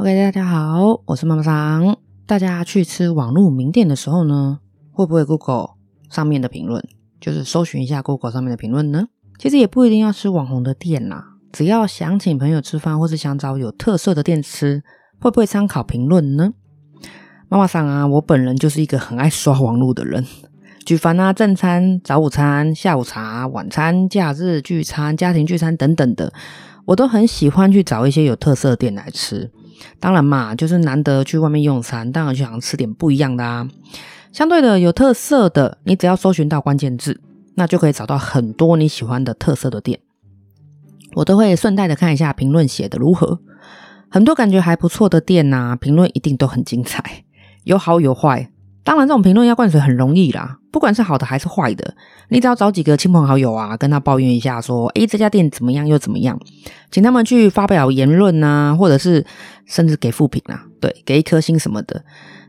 OK，大家好，我是妈妈桑。大家去吃网络名店的时候呢，会不会 Google 上面的评论，就是搜寻一下 Google 上面的评论呢？其实也不一定要吃网红的店啦，只要想请朋友吃饭，或是想找有特色的店吃，会不会参考评论呢？妈妈桑啊，我本人就是一个很爱刷网络的人。举凡啊，正餐、早午餐、下午茶、晚餐、假日聚餐、家庭聚餐等等的，我都很喜欢去找一些有特色的店来吃。当然嘛，就是难得去外面用餐，当然就想吃点不一样的啊。相对的，有特色的，你只要搜寻到关键字，那就可以找到很多你喜欢的特色的店。我都会顺带的看一下评论写的如何，很多感觉还不错的店呐、啊，评论一定都很精彩，有好有坏。当然，这种评论要灌水很容易啦，不管是好的还是坏的，你只要找几个亲朋好友啊，跟他抱怨一下，说，诶，这家店怎么样又怎么样，请他们去发表言论啊，或者是甚至给负评啊，对，给一颗星什么的，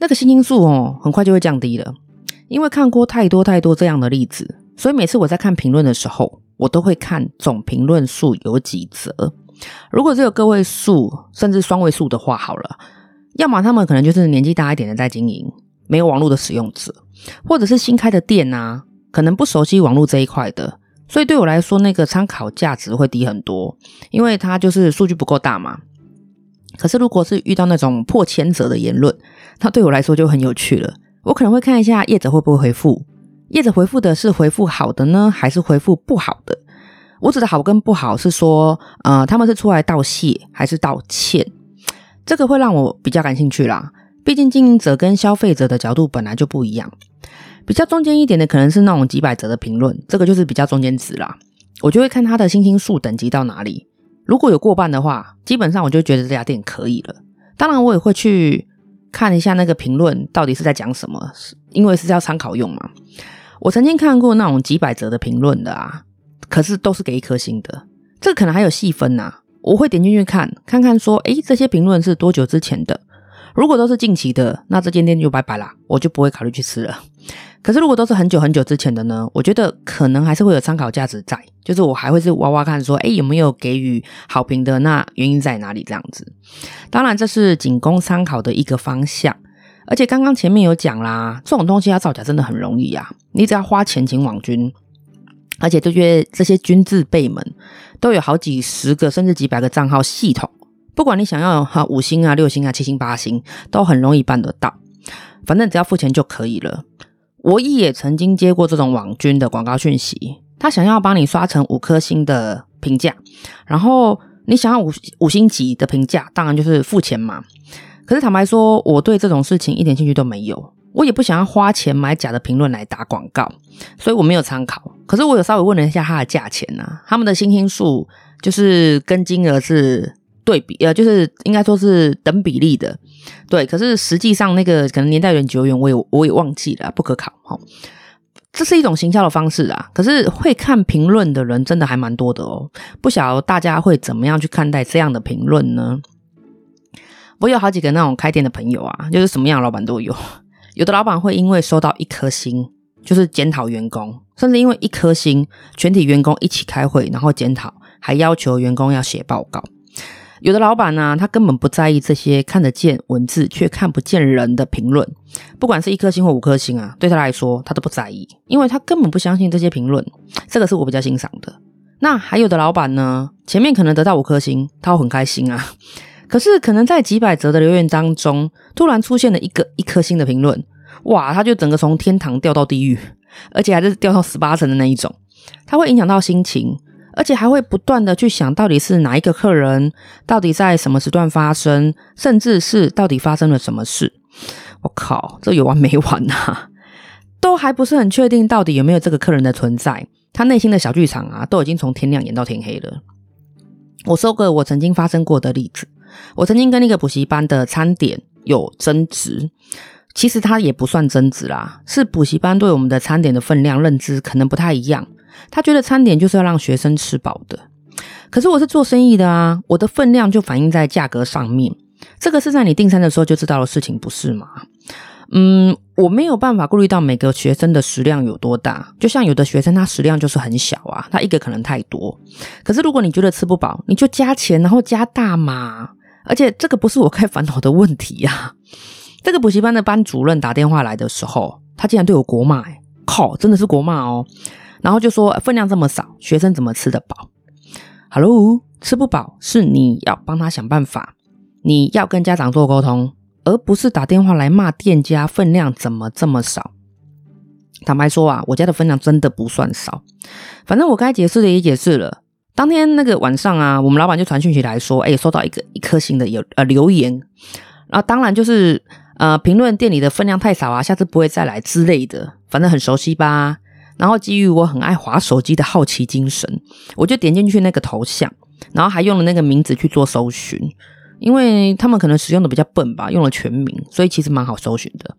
那个星星数哦，很快就会降低了。因为看过太多太多这样的例子，所以每次我在看评论的时候，我都会看总评论数有几则。如果只有个位数，甚至双位数的话，好了，要么他们可能就是年纪大一点的在经营。没有网络的使用者，或者是新开的店啊，可能不熟悉网络这一块的，所以对我来说，那个参考价值会低很多，因为它就是数据不够大嘛。可是如果是遇到那种破千则的言论，那对我来说就很有趣了。我可能会看一下业者会不会回复，业者回复的是回复好的呢，还是回复不好的？我指的好跟不好是说，呃，他们是出来道谢还是道歉？这个会让我比较感兴趣啦。毕竟经营者跟消费者的角度本来就不一样，比较中间一点的可能是那种几百折的评论，这个就是比较中间值啦。我就会看他的星星数等级到哪里，如果有过半的话，基本上我就觉得这家店可以了。当然，我也会去看一下那个评论到底是在讲什么，因为是要参考用嘛。我曾经看过那种几百折的评论的啊，可是都是给一颗星的，这个可能还有细分呐。我会点进去看，看看说，诶，这些评论是多久之前的？如果都是近期的，那这间店就拜拜啦，我就不会考虑去吃了。可是如果都是很久很久之前的呢，我觉得可能还是会有参考价值在，就是我还会是挖挖看说，诶，有没有给予好评的？那原因在哪里？这样子，当然这是仅供参考的一个方向。而且刚刚前面有讲啦，这种东西要造假真的很容易啊，你只要花钱请网军，而且这些这些军字辈们都有好几十个甚至几百个账号系统。不管你想要哈五星啊、六星啊、七星、八星，都很容易办得到。反正只要付钱就可以了。我也曾经接过这种网军的广告讯息，他想要帮你刷成五颗星的评价，然后你想要五五星级的评价，当然就是付钱嘛。可是坦白说，我对这种事情一点兴趣都没有，我也不想要花钱买假的评论来打广告，所以我没有参考。可是我有稍微问了一下他的价钱啊，他们的星星数就是跟金额是。对比呃，就是应该说是等比例的，对。可是实际上那个可能年代有点久远，我也我也忘记了，不可考哈。这是一种行销的方式啊。可是会看评论的人真的还蛮多的哦。不晓得大家会怎么样去看待这样的评论呢？我有好几个那种开店的朋友啊，就是什么样的老板都有。有的老板会因为收到一颗星，就是检讨员工，甚至因为一颗星，全体员工一起开会，然后检讨，还要求员工要写报告。有的老板呢、他根本不在意这些看得见文字却看不见人的评论，不管是一颗星或五颗星啊，对他来说他都不在意，因为他根本不相信这些评论。这个是我比较欣赏的。那还有的老板呢，前面可能得到五颗星，他会很开心啊。可是可能在几百则的留言当中，突然出现了一个一颗星的评论，哇，他就整个从天堂掉到地狱，而且还是掉到十八层的那一种，他会影响到心情。而且还会不断的去想到底是哪一个客人，到底在什么时段发生，甚至是到底发生了什么事。我靠，这有完没完、啊？都还不是很确定到底有没有这个客人的存在，他内心的小剧场啊，都已经从天亮演到天黑了。我说个我曾经发生过的例子，我曾经跟那个补习班的餐点有争执，其实他也不算争执啦，是补习班对我们的餐点的分量认知可能不太一样。他觉得餐点就是要让学生吃饱的，可是我是做生意的啊，我的分量就反映在价格上面，这个是在你订餐的时候就知道的事情，不是吗？嗯，我没有办法顾虑到每个学生的食量有多大，就像有的学生他食量就是很小啊，他一个可能太多，可是如果你觉得吃不饱，你就加钱然后加大嘛，而且这个不是我该烦恼的问题呀、啊。这个补习班的班主任打电话来的时候，他竟然对我国骂，靠，真的是国骂哦。然后就说分量这么少，学生怎么吃得饱？Hello，吃不饱是你要帮他想办法，你要跟家长做沟通，而不是打电话来骂店家分量怎么这么少。坦白说啊，我家的分量真的不算少，反正我该解释的也解释了。当天那个晚上啊，我们老板就传讯息来说，哎，收到一个一颗星的有呃留言，然后当然就是呃评论店里的分量太少啊，下次不会再来之类的，反正很熟悉吧。然后基于我很爱滑手机的好奇精神，我就点进去那个头像，然后还用了那个名字去做搜寻，因为他们可能使用的比较笨吧，用了全名，所以其实蛮好搜寻的，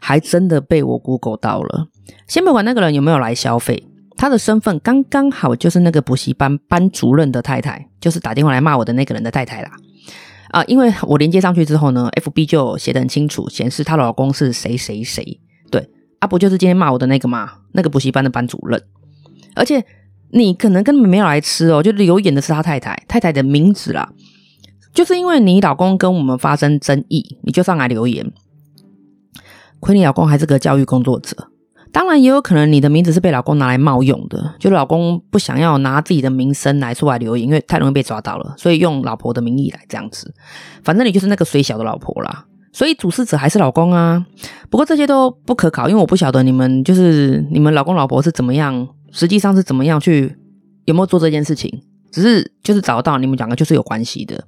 还真的被我 Google 到了。先不管那个人有没有来消费，他的身份刚刚好就是那个补习班班主任的太太，就是打电话来骂我的那个人的太太啦。啊，因为我连接上去之后呢，FB 就写得很清楚，显示她老公是谁谁谁，对。啊，不就是今天骂我的那个吗？那个补习班的班主任，而且你可能根本没有来吃哦，就留言的是他太太，太太的名字啦。就是因为你老公跟我们发生争议，你就上来留言。亏你老公还是个教育工作者，当然也有可能你的名字是被老公拿来冒用的，就老公不想要拿自己的名声来出来留言，因为太容易被抓到了，所以用老婆的名义来这样子。反正你就是那个水小的老婆啦。所以主事者还是老公啊，不过这些都不可考，因为我不晓得你们就是你们老公老婆是怎么样，实际上是怎么样去有没有做这件事情，只是就是找到你们两个就是有关系的。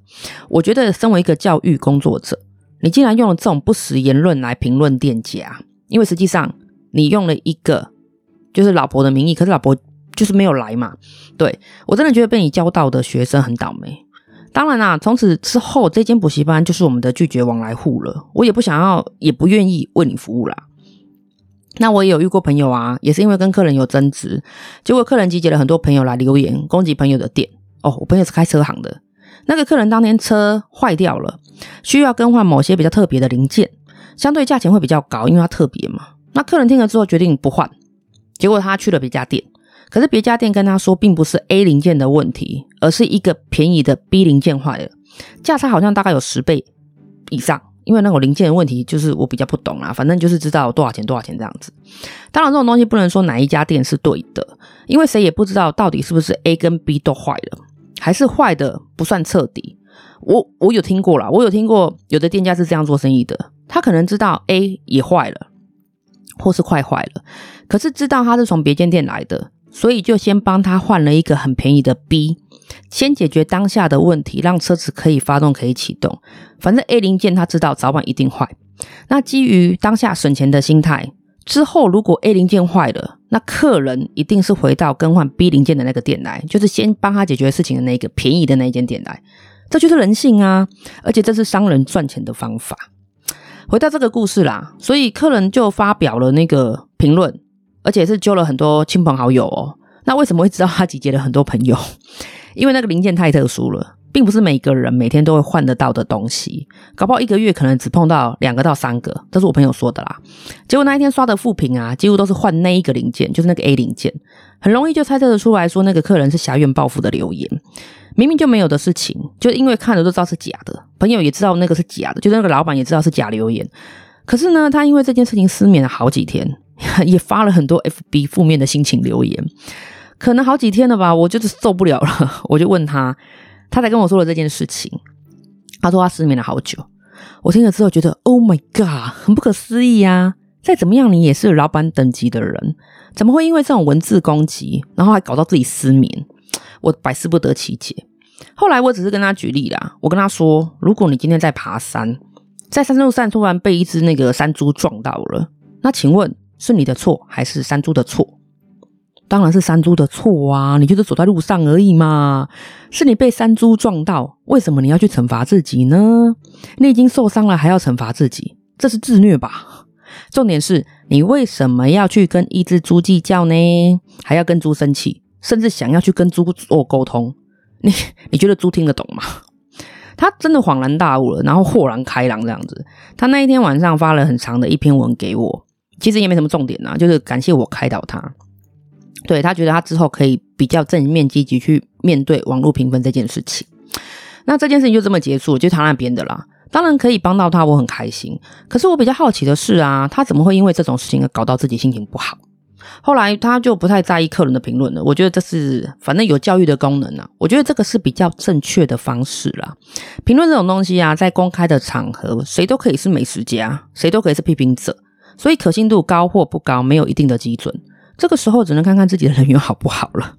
我觉得身为一个教育工作者，你竟然用了这种不实言论来评论店家，因为实际上你用了一个就是老婆的名义，可是老婆就是没有来嘛。对，我真的觉得被你教到的学生很倒霉。当然啦，从此之后，这间补习班就是我们的拒绝往来户了。我也不想要，也不愿意为你服务啦。那我也有遇过朋友啊，也是因为跟客人有争执，结果客人集结了很多朋友来留言攻击朋友的店。哦，我朋友是开车行的，那个客人当天车坏掉了，需要更换某些比较特别的零件，相对价钱会比较高，因为它特别嘛。那客人听了之后决定不换，结果他去了别家店。可是别家店跟他说，并不是 A 零件的问题，而是一个便宜的 B 零件坏了，价差好像大概有十倍以上。因为那种零件的问题，就是我比较不懂啊，反正就是知道多少钱多少钱这样子。当然，这种东西不能说哪一家店是对的，因为谁也不知道到底是不是 A 跟 B 都坏了，还是坏的不算彻底。我我有听过啦，我有听过有的店家是这样做生意的，他可能知道 A 也坏了，或是快坏了，可是知道他是从别间店来的。所以就先帮他换了一个很便宜的 B，先解决当下的问题，让车子可以发动、可以启动。反正 A 零件他知道早晚一定坏。那基于当下省钱的心态，之后如果 A 零件坏了，那客人一定是回到更换 B 零件的那个店来，就是先帮他解决事情的那个便宜的那间店来。这就是人性啊，而且这是商人赚钱的方法。回到这个故事啦，所以客人就发表了那个评论。而且是揪了很多亲朋好友哦。那为什么会知道他集结了很多朋友？因为那个零件太特殊了，并不是每个人每天都会换得到的东西。搞不好一个月可能只碰到两个到三个，这是我朋友说的啦。结果那一天刷的负评啊，几乎都是换那一个零件，就是那个 A 零件，很容易就猜测得出来说那个客人是狭怨报复的留言。明明就没有的事情，就因为看了都知道是假的，朋友也知道那个是假的，就是那个老板也知道是假留言。可是呢，他因为这件事情失眠了好几天。也发了很多 FB 负面的心情留言，可能好几天了吧，我就是受不了了，我就问他，他才跟我说了这件事情。他说他失眠了好久，我听了之后觉得 Oh my God，很不可思议啊！再怎么样，你也是老板等级的人，怎么会因为这种文字攻击，然后还搞到自己失眠？我百思不得其解。后来我只是跟他举例啦，我跟他说，如果你今天在爬山，在山路上突然被一只那个山猪撞到了，那请问？是你的错还是山猪的错？当然是山猪的错啊！你就是走在路上而已嘛。是你被山猪撞到，为什么你要去惩罚自己呢？你已经受伤了，还要惩罚自己，这是自虐吧？重点是你为什么要去跟一只猪计较呢？还要跟猪生气，甚至想要去跟猪做沟通？你你觉得猪听得懂吗？他真的恍然大悟了，然后豁然开朗这样子。他那一天晚上发了很长的一篇文给我。其实也没什么重点、啊，就是感谢我开导他，对，他觉得他之后可以比较正面积极去面对网络评分这件事情。那这件事情就这么结束，就他那边的啦。当然可以帮到他，我很开心。可是我比较好奇的是啊，他怎么会因为这种事情而搞到自己心情不好？后来他就不太在意客人的评论了。我觉得这是反正有教育的功能啊，我觉得这个是比较正确的方式啦。评论这种东西啊，在公开的场合，谁都可以是美食家，谁都可以是批评者，所以可信度高或不高没有一定的基准。这个时候只能看看自己的人缘好不好了。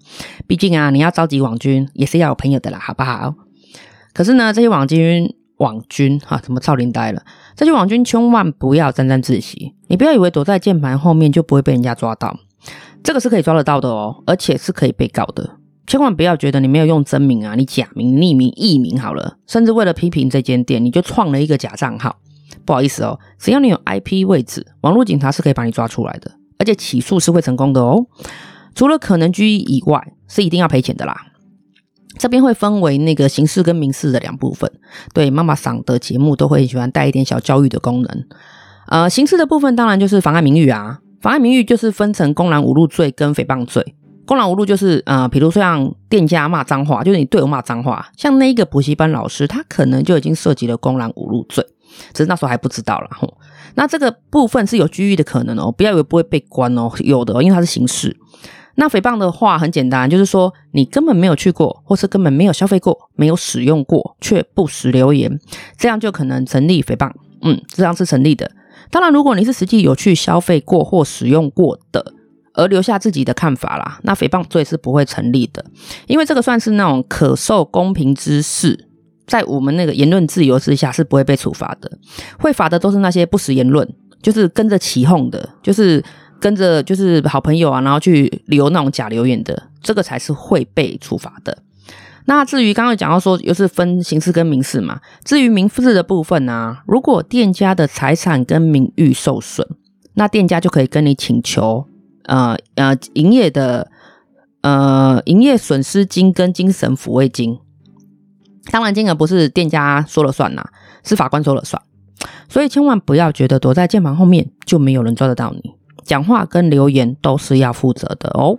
毕竟啊，你要召集网军也是要有朋友的啦，好不好？可是呢，这些网军。网军哈，怎么操林呆了？这些网军千万不要沾沾自喜，你不要以为躲在键盘后面就不会被人家抓到，这个是可以抓得到的哦，而且是可以被告的。千万不要觉得你没有用真名啊，你假名、匿名、艺名好了，甚至为了批评这间店，你就创了一个假账号。不好意思哦，只要你有 IP 位置，网络警察是可以把你抓出来的，而且起诉是会成功的哦。除了可能拘役以外，是一定要赔钱的啦。这边会分为那个刑事跟民事的两部分。对，妈妈桑的节目都会喜欢带一点小教育的功能。呃，刑事的部分当然就是妨碍名誉啊，妨碍名誉就是分成公然侮辱罪跟诽谤罪。公然侮辱就是呃，比如说像店家骂脏话，就是你对我骂脏话，像那一个补习班老师，他可能就已经涉及了公然侮辱罪，只是那时候还不知道啦。吼。那这个部分是有拘役的可能哦，不要以为不会被关哦，有的，因为它是刑事。那诽谤的话很简单，就是说你根本没有去过，或是根本没有消费过，没有使用过，却不实留言，这样就可能成立诽谤。嗯，这样是成立的。当然，如果你是实际有去消费过或使用过的，而留下自己的看法啦，那诽谤罪是不会成立的，因为这个算是那种可受公平之事，在我们那个言论自由之下是不会被处罚的。会罚的都是那些不实言论，就是跟着起哄的，就是。跟着就是好朋友啊，然后去留那种假留言的，这个才是会被处罚的。那至于刚刚讲到说，又是分刑事跟民事嘛。至于民事的部分呢、啊，如果店家的财产跟名誉受损，那店家就可以跟你请求，呃呃，营业的呃营业损失金跟精神抚慰金。当然，金额不是店家说了算呐，是法官说了算。所以千万不要觉得躲在键盘后面就没有人抓得到你。讲话跟留言都是要负责的哦。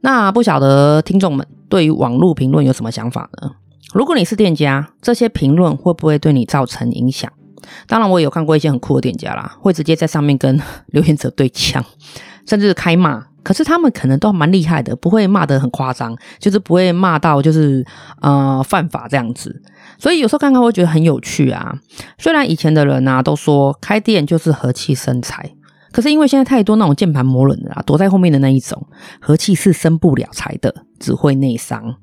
那不晓得听众们对于网络评论有什么想法呢？如果你是店家，这些评论会不会对你造成影响？当然，我有看过一些很酷的店家啦，会直接在上面跟 留言者对枪，甚至开骂。可是他们可能都蛮厉害的，不会骂得很夸张，就是不会骂到就是呃犯法这样子。所以有时候看看会觉得很有趣啊。虽然以前的人啊都说开店就是和气生财。可是因为现在太多那种键盘魔人了，躲在后面的那一种，和气是生不了财的，只会内伤。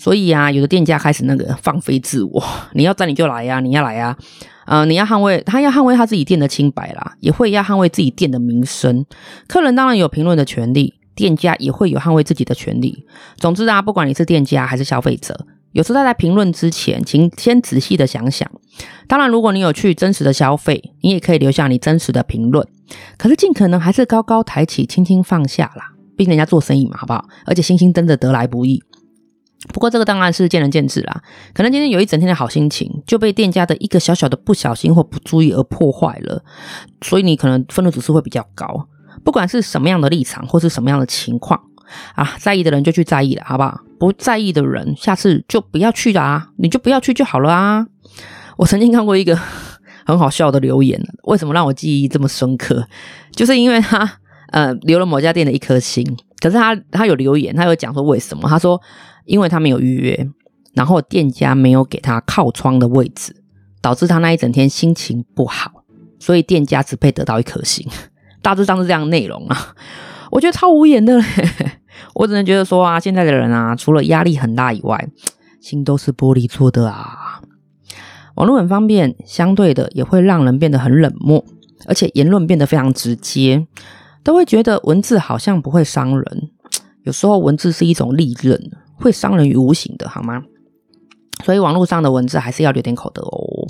所以啊，有的店家开始那个放飞自我，你要在你就来呀，你要来呀，呃，你要捍卫他要捍卫他自己店的清白啦，也会要捍卫自己店的名声。客人当然有评论的权利，店家也会有捍卫自己的权利。总之啊，不管你是店家还是消费者。有时候在评论之前，请先仔细的想想。当然，如果你有去真实的消费，你也可以留下你真实的评论。可是尽可能还是高高抬起，轻轻放下啦。毕竟人家做生意嘛，好不好？而且星星真的得来不易。不过这个当然是见仁见智啦。可能今天有一整天的好心情，就被店家的一个小小的不小心或不注意而破坏了。所以你可能愤怒指数会比较高。不管是什么样的立场或是什么样的情况。啊，在意的人就去在意了，好不好？不在意的人，下次就不要去了啊！你就不要去就好了啊！我曾经看过一个 很好笑的留言，为什么让我记忆这么深刻？就是因为他呃留了某家店的一颗星，可是他他有留言，他有讲说为什么？他说因为他没有预约，然后店家没有给他靠窗的位置，导致他那一整天心情不好，所以店家只配得到一颗星。大致上是这样内容啊，我觉得超无言的嘞。我只能觉得说啊，现在的人啊，除了压力很大以外，心都是玻璃做的啊。网络很方便，相对的也会让人变得很冷漠，而且言论变得非常直接，都会觉得文字好像不会伤人。有时候文字是一种利刃，会伤人于无形的，好吗？所以网络上的文字还是要留点口德哦。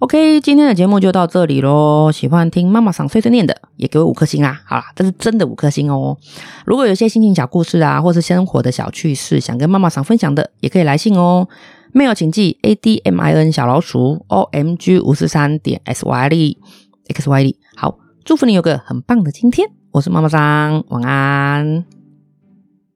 OK，今天的节目就到这里喽。喜欢听妈妈桑碎碎念的，也给我五颗星啊！好啦，这是真的五颗星哦。如果有些心情小故事啊，或是生活的小趣事，想跟妈妈桑分享的，也可以来信哦。mail 请寄 a d m i n 小老鼠 o m g 五四三点 s y d x y d。好，祝福你有个很棒的今天。我是妈妈桑，晚安。